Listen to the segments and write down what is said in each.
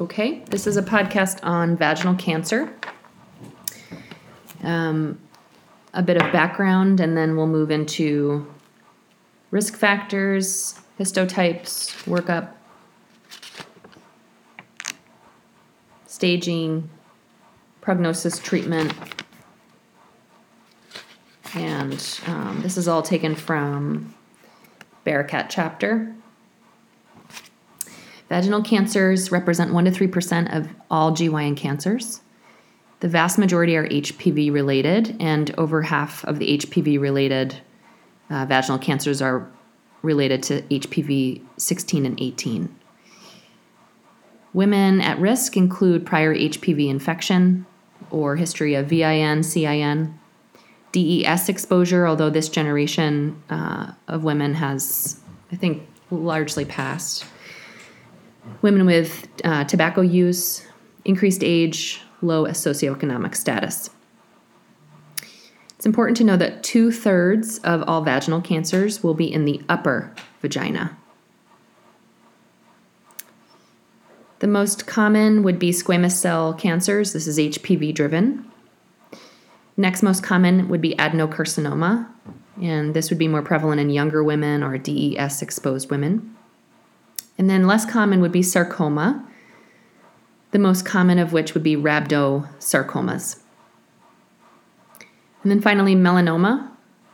Okay, this is a podcast on vaginal cancer. Um, a bit of background, and then we'll move into risk factors, histotypes, workup, staging, prognosis, treatment, and um, this is all taken from Barakat chapter. Vaginal cancers represent 1 to 3% of all GYN cancers. The vast majority are HPV related, and over half of the HPV related uh, vaginal cancers are related to HPV 16 and 18. Women at risk include prior HPV infection or history of VIN, CIN, DES exposure, although this generation uh, of women has, I think, largely passed. Women with uh, tobacco use, increased age, low socioeconomic status. It's important to know that two thirds of all vaginal cancers will be in the upper vagina. The most common would be squamous cell cancers. This is HPV driven. Next most common would be adenocarcinoma, and this would be more prevalent in younger women or DES exposed women. And then less common would be sarcoma, the most common of which would be rhabdosarcomas. And then finally, melanoma.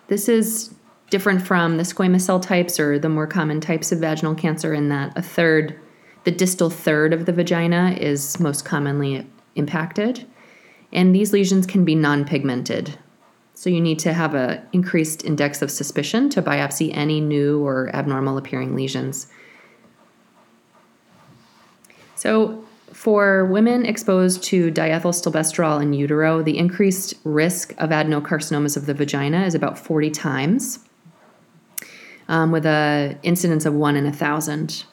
This is different from the squamous cell types or the more common types of vaginal cancer in that a third, the distal third of the vagina, is most commonly impacted. And these lesions can be non pigmented. So you need to have an increased index of suspicion to biopsy any new or abnormal appearing lesions. So, for women exposed to diethylstilbestrol in utero, the increased risk of adenocarcinomas of the vagina is about 40 times, um, with a incidence of one in a thousand.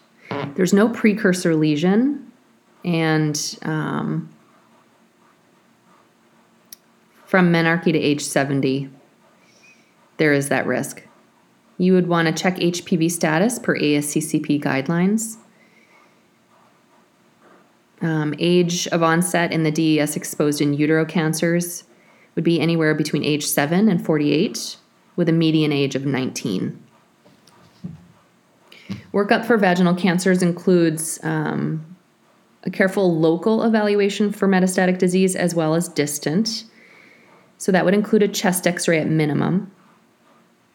There's no precursor lesion, and um, from menarche to age 70, there is that risk. You would want to check HPV status per ASCCP guidelines. Um, age of onset in the DES exposed in utero cancers would be anywhere between age 7 and 48, with a median age of 19. Workup for vaginal cancers includes um, a careful local evaluation for metastatic disease as well as distant. So that would include a chest x ray at minimum,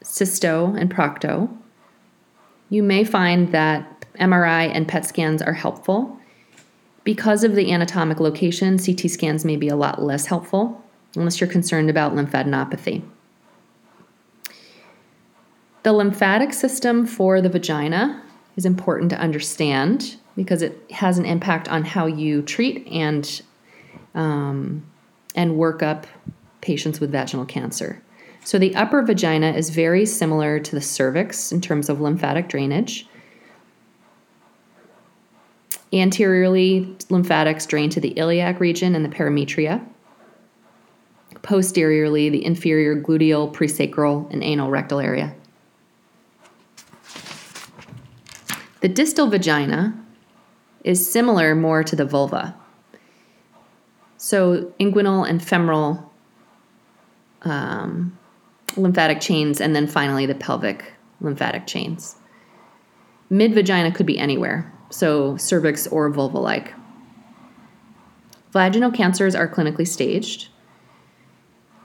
cysto, and procto. You may find that MRI and PET scans are helpful because of the anatomic location, CT scans may be a lot less helpful unless you're concerned about lymphadenopathy. The lymphatic system for the vagina is important to understand because it has an impact on how you treat and um, and work up patients with vaginal cancer. So the upper vagina is very similar to the cervix in terms of lymphatic drainage. Anteriorly, lymphatics drain to the iliac region and the parametria. Posteriorly, the inferior gluteal, presacral, and anal rectal area. The distal vagina is similar more to the vulva. So, inguinal and femoral um, lymphatic chains, and then finally the pelvic lymphatic chains. Mid vagina could be anywhere so cervix or vulva like. Vaginal cancers are clinically staged.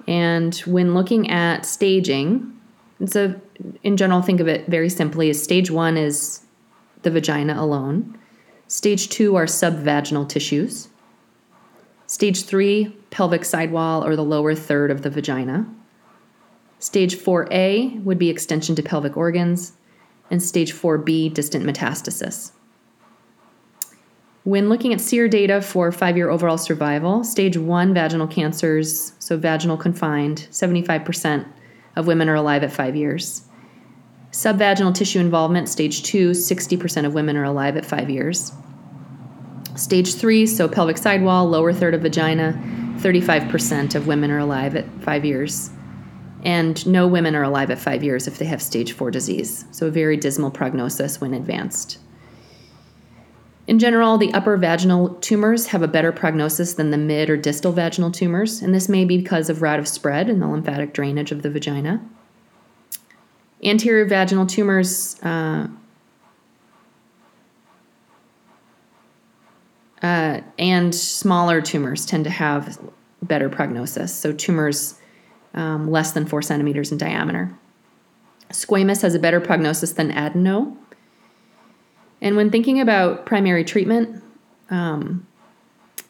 And when looking at staging, it's a in general think of it very simply as stage 1 is the vagina alone. Stage 2 are subvaginal tissues. Stage 3 pelvic sidewall or the lower third of the vagina. Stage 4A would be extension to pelvic organs and stage 4B distant metastasis. When looking at SEER data for five year overall survival, stage one vaginal cancers, so vaginal confined, 75% of women are alive at five years. Subvaginal tissue involvement, stage two, 60% of women are alive at five years. Stage three, so pelvic sidewall, lower third of vagina, 35% of women are alive at five years. And no women are alive at five years if they have stage four disease. So, a very dismal prognosis when advanced. In general, the upper vaginal tumors have a better prognosis than the mid or distal vaginal tumors, and this may be because of route of spread and the lymphatic drainage of the vagina. Anterior vaginal tumors uh, uh, and smaller tumors tend to have better prognosis. So, tumors um, less than four centimeters in diameter. Squamous has a better prognosis than adeno. And when thinking about primary treatment, um,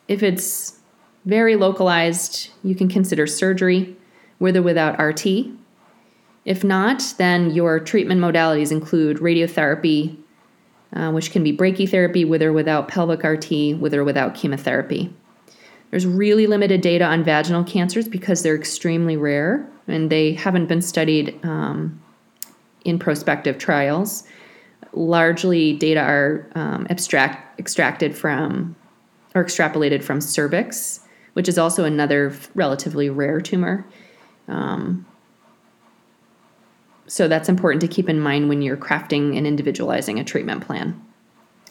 if it's very localized, you can consider surgery with or without RT. If not, then your treatment modalities include radiotherapy, uh, which can be brachytherapy with or without pelvic RT, with or without chemotherapy. There's really limited data on vaginal cancers because they're extremely rare and they haven't been studied um, in prospective trials. Largely, data are um, abstract, extracted from or extrapolated from cervix, which is also another relatively rare tumor. Um, so that's important to keep in mind when you're crafting and individualizing a treatment plan,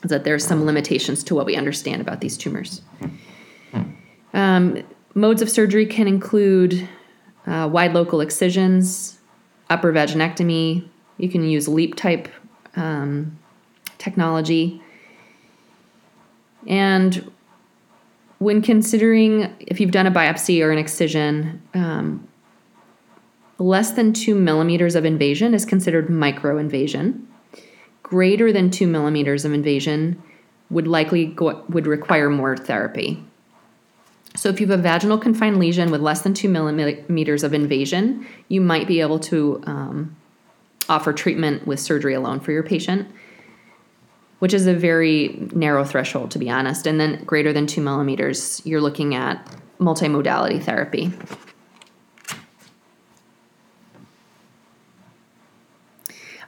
is that there's some limitations to what we understand about these tumors. Um, modes of surgery can include uh, wide local excisions, upper vaginectomy. You can use LEEP type um, technology. And when considering if you've done a biopsy or an excision, um, Less than two millimeters of invasion is considered microinvasion. Greater than two millimeters of invasion would likely go, would require more therapy. So if you have a vaginal confined lesion with less than two millimeters of invasion, you might be able to um, offer treatment with surgery alone for your patient, which is a very narrow threshold, to be honest. And then greater than two millimeters, you're looking at multimodality therapy.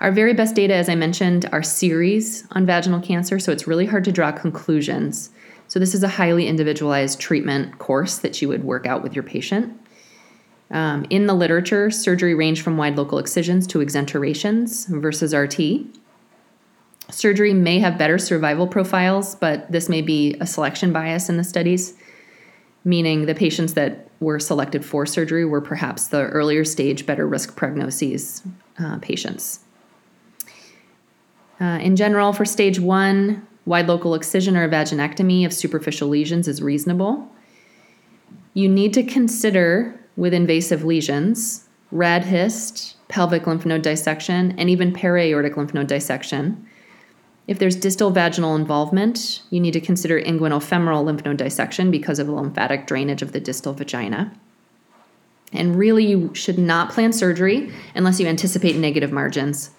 Our very best data, as I mentioned, are series on vaginal cancer, so it's really hard to draw conclusions. So, this is a highly individualized treatment course that you would work out with your patient. Um, in the literature, surgery ranged from wide local excisions to exenterations versus RT. Surgery may have better survival profiles, but this may be a selection bias in the studies, meaning the patients that were selected for surgery were perhaps the earlier stage, better risk prognoses uh, patients. Uh, in general, for stage one, wide local excision or vaginectomy of superficial lesions is reasonable. You need to consider with invasive lesions rad hist, pelvic lymph node dissection, and even para-aortic lymph node dissection. If there's distal vaginal involvement, you need to consider inguinofemoral lymph node dissection because of lymphatic drainage of the distal vagina. And really, you should not plan surgery unless you anticipate negative margins.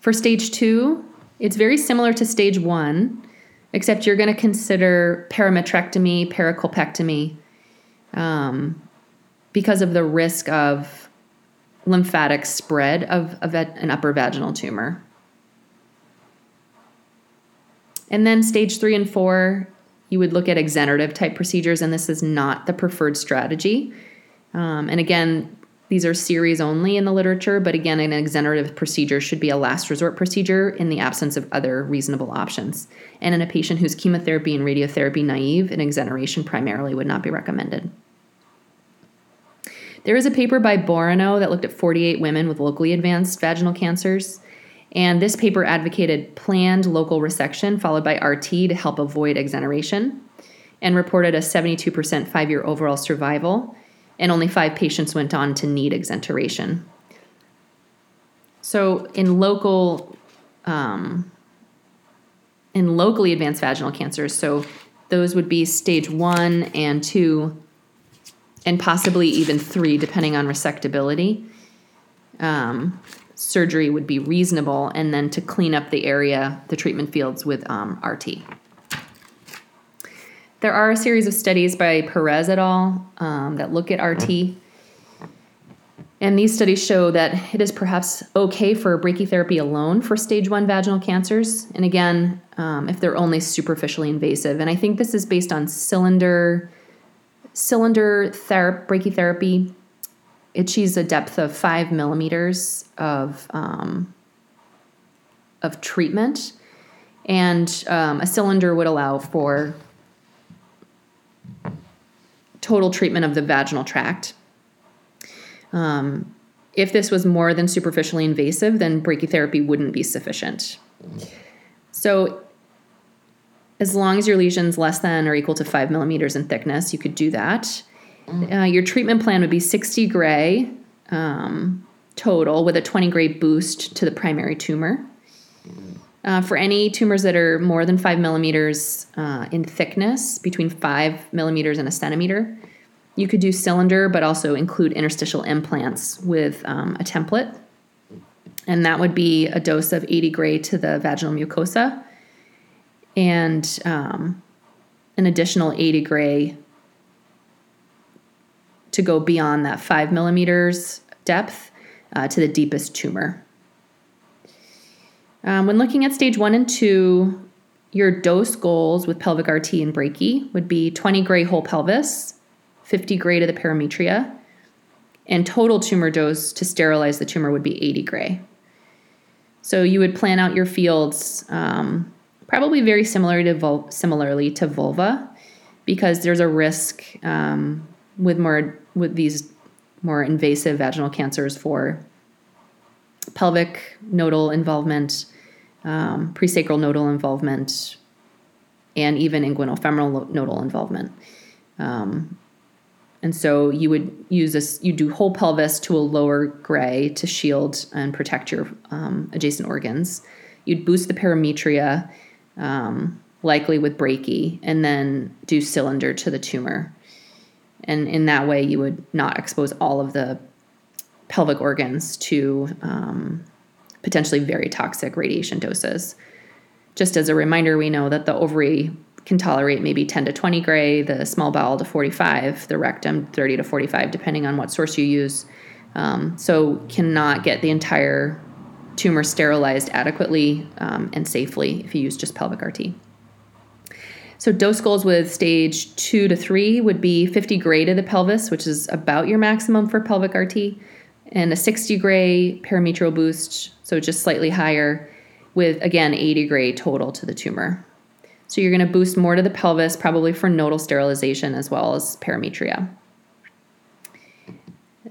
For stage two, it's very similar to stage one, except you're going to consider parametrectomy, pericolpectomy, um, because of the risk of lymphatic spread of, of an upper vaginal tumor. And then stage three and four, you would look at exenterative type procedures, and this is not the preferred strategy. Um, and again, these are series only in the literature, but again, an exenterative procedure should be a last resort procedure in the absence of other reasonable options. And in a patient who's chemotherapy and radiotherapy naive, an exenteration primarily would not be recommended. There is a paper by Boronow that looked at 48 women with locally advanced vaginal cancers. And this paper advocated planned local resection followed by RT to help avoid exenteration and reported a 72% five year overall survival and only five patients went on to need exenteration. So in local, um, in locally advanced vaginal cancers, so those would be stage one and two, and possibly even three, depending on resectability. Um, surgery would be reasonable, and then to clean up the area, the treatment fields with um, RT. There are a series of studies by Perez et al. Um, that look at RT. And these studies show that it is perhaps okay for brachytherapy alone for stage one vaginal cancers. And again, um, if they're only superficially invasive. And I think this is based on cylinder cylinder ther- brachytherapy. It achieves a depth of five millimeters of um, of treatment And um, a cylinder would allow for total treatment of the vaginal tract. Um, if this was more than superficially invasive, then brachytherapy wouldn't be sufficient. So, as long as your lesion's less than or equal to five millimeters in thickness, you could do that. Uh, your treatment plan would be 60 gray um, total with a 20 gray boost to the primary tumor. Uh, for any tumors that are more than five millimeters uh, in thickness, between five millimeters and a centimeter, you could do cylinder, but also include interstitial implants with um, a template. And that would be a dose of 80 gray to the vaginal mucosa and um, an additional 80 gray to go beyond that five millimeters depth uh, to the deepest tumor. Um, when looking at stage one and two, your dose goals with pelvic RT and brachy would be 20 gray whole pelvis, 50 gray to the parametria, and total tumor dose to sterilize the tumor would be 80 gray. So you would plan out your fields um, probably very similar to vul- similarly to vulva, because there's a risk um, with more with these more invasive vaginal cancers for pelvic nodal involvement, um, presacral nodal involvement, and even inguinal-femoral nodal involvement. Um, and so you would use this, you do whole pelvis to a lower gray to shield and protect your um, adjacent organs. You'd boost the parametria, um, likely with brachy, and then do cylinder to the tumor. And in that way, you would not expose all of the pelvic organs to um, potentially very toxic radiation doses. Just as a reminder, we know that the ovary can tolerate maybe 10 to 20 gray, the small bowel to 45, the rectum 30 to 45, depending on what source you use. Um, so, cannot get the entire tumor sterilized adequately um, and safely if you use just pelvic RT. So, dose goals with stage two to three would be 50 gray to the pelvis, which is about your maximum for pelvic RT, and a 60 gray parametrial boost, so just slightly higher, with again 80 gray total to the tumor. So you're going to boost more to the pelvis, probably for nodal sterilization as well as parametria.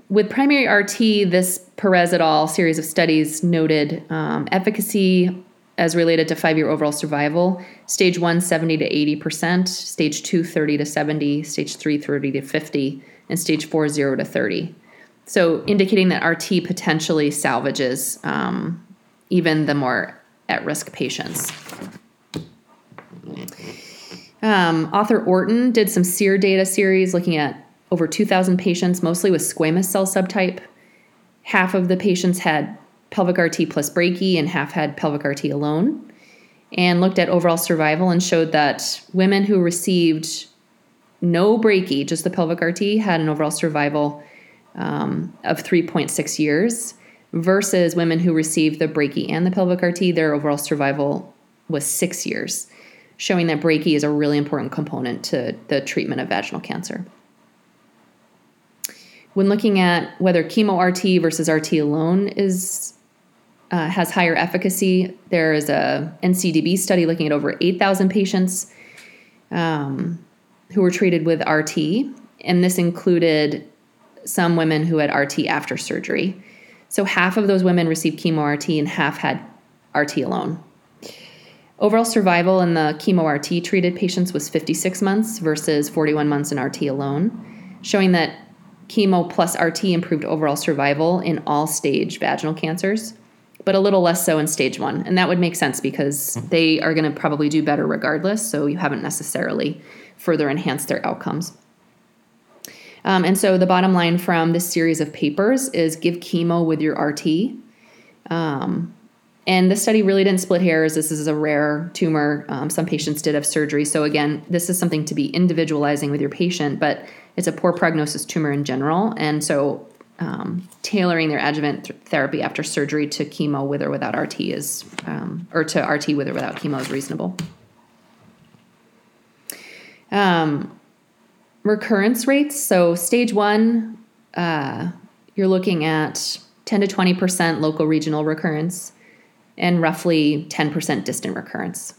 With primary RT, this Perez et al. series of studies noted um, efficacy as related to five year overall survival. Stage one, 70 to 80%, stage two, 30 to 70, stage three, 30 to 50, and stage four, 0 to 30. So, indicating that RT potentially salvages um, even the more at risk patients. Um, author Orton did some SEER data series looking at over 2,000 patients, mostly with squamous cell subtype. Half of the patients had pelvic RT plus brachy, and half had pelvic RT alone. And looked at overall survival and showed that women who received no brachy, just the pelvic RT, had an overall survival um, of 3.6 years, versus women who received the brachy and the pelvic RT, their overall survival was six years showing that brachy is a really important component to the treatment of vaginal cancer. When looking at whether chemo RT versus RT alone is uh, has higher efficacy, there is a NCDB study looking at over 8,000 patients um, who were treated with RT, and this included some women who had RT after surgery. So half of those women received chemo RT and half had RT alone. Overall survival in the chemo RT treated patients was 56 months versus 41 months in RT alone, showing that chemo plus RT improved overall survival in all stage vaginal cancers, but a little less so in stage one. And that would make sense because they are going to probably do better regardless, so you haven't necessarily further enhanced their outcomes. Um, and so the bottom line from this series of papers is give chemo with your RT. Um, and this study really didn't split hairs. This is a rare tumor. Um, some patients did have surgery. So, again, this is something to be individualizing with your patient, but it's a poor prognosis tumor in general. And so, um, tailoring their adjuvant th- therapy after surgery to chemo with or without RT is, um, or to RT with or without chemo is reasonable. Um, recurrence rates. So, stage one, uh, you're looking at 10 to 20% local regional recurrence and roughly 10% distant recurrence.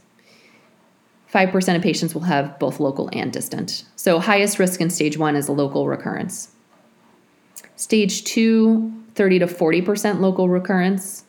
5% of patients will have both local and distant. So, highest risk in stage one is a local recurrence. Stage two, 30 to 40% local recurrence,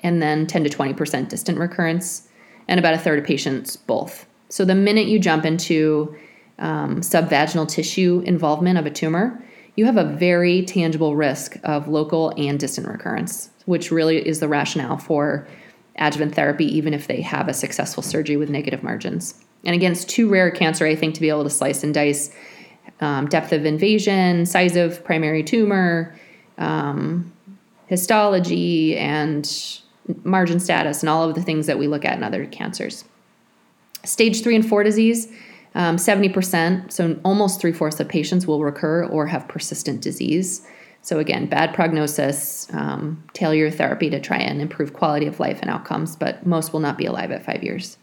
and then 10 to 20% distant recurrence, and about a third of patients both. So, the minute you jump into um, subvaginal tissue involvement of a tumor, you have a very tangible risk of local and distant recurrence, which really is the rationale for adjuvant therapy, even if they have a successful surgery with negative margins. And again, it's too rare cancer, I think, to be able to slice and dice um, depth of invasion, size of primary tumor, um, histology, and margin status, and all of the things that we look at in other cancers. Stage three and four disease, um, 70%, so almost three fourths of patients will recur or have persistent disease. So, again, bad prognosis, um, tailor your therapy to try and improve quality of life and outcomes, but most will not be alive at five years.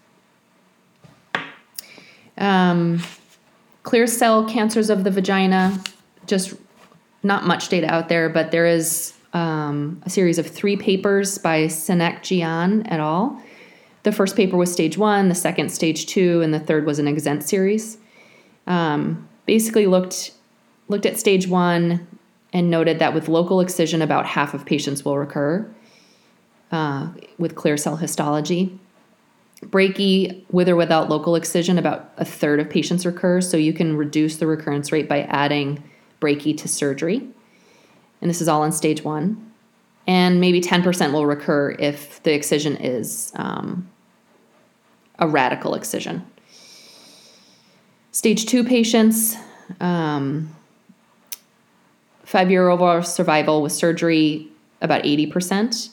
Um, clear cell cancers of the vagina, just not much data out there, but there is um, a series of three papers by Senekjian et al. The first paper was stage one, the second stage two, and the third was an exempt series. Um, basically looked looked at stage one, and noted that with local excision, about half of patients will recur uh, with clear cell histology. Brachy, with or without local excision, about a third of patients recur, so you can reduce the recurrence rate by adding brachy to surgery. And this is all in stage one. And maybe 10% will recur if the excision is um, a radical excision. Stage two patients, um, Five year overall survival with surgery about 80%,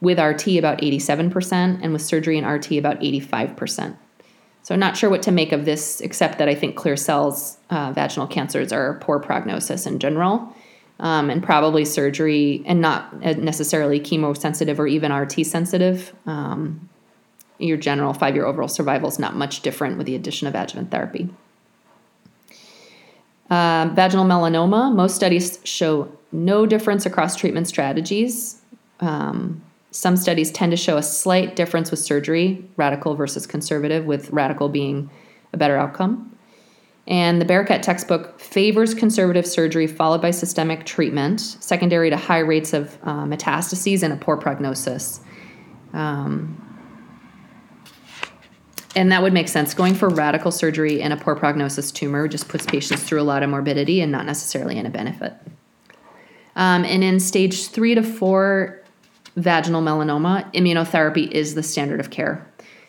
with RT about 87%, and with surgery and RT about 85%. So I'm not sure what to make of this, except that I think clear cells, uh, vaginal cancers are poor prognosis in general. Um, and probably surgery, and not necessarily chemo sensitive or even RT sensitive. Um, your general five year overall survival is not much different with the addition of adjuvant therapy. Uh, vaginal melanoma, most studies show no difference across treatment strategies. Um, some studies tend to show a slight difference with surgery, radical versus conservative, with radical being a better outcome. And the Barakat textbook favors conservative surgery followed by systemic treatment, secondary to high rates of uh, metastases and a poor prognosis. Um, and that would make sense. Going for radical surgery in a poor prognosis tumor just puts patients through a lot of morbidity and not necessarily in a benefit. Um, and in stage three to four vaginal melanoma, immunotherapy is the standard of care.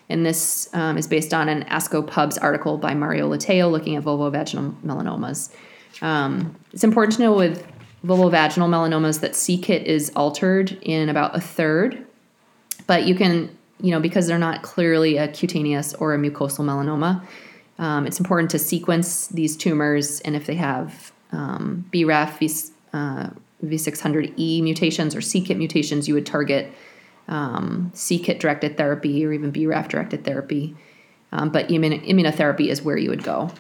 And this um, is based on an ASCO Pubs article by Mario Lateo looking at vulvovaginal melanomas. Um, it's important to know with vulvovaginal melanomas that c-KIT is altered in about a third, but you can you know, because they're not clearly a cutaneous or a mucosal melanoma, um, it's important to sequence these tumors, and if they have um, BRAF v, uh, V600E mutations or c-KIT mutations, you would target um, c-KIT directed therapy or even BRAF directed therapy. Um, but immun- immunotherapy is where you would go.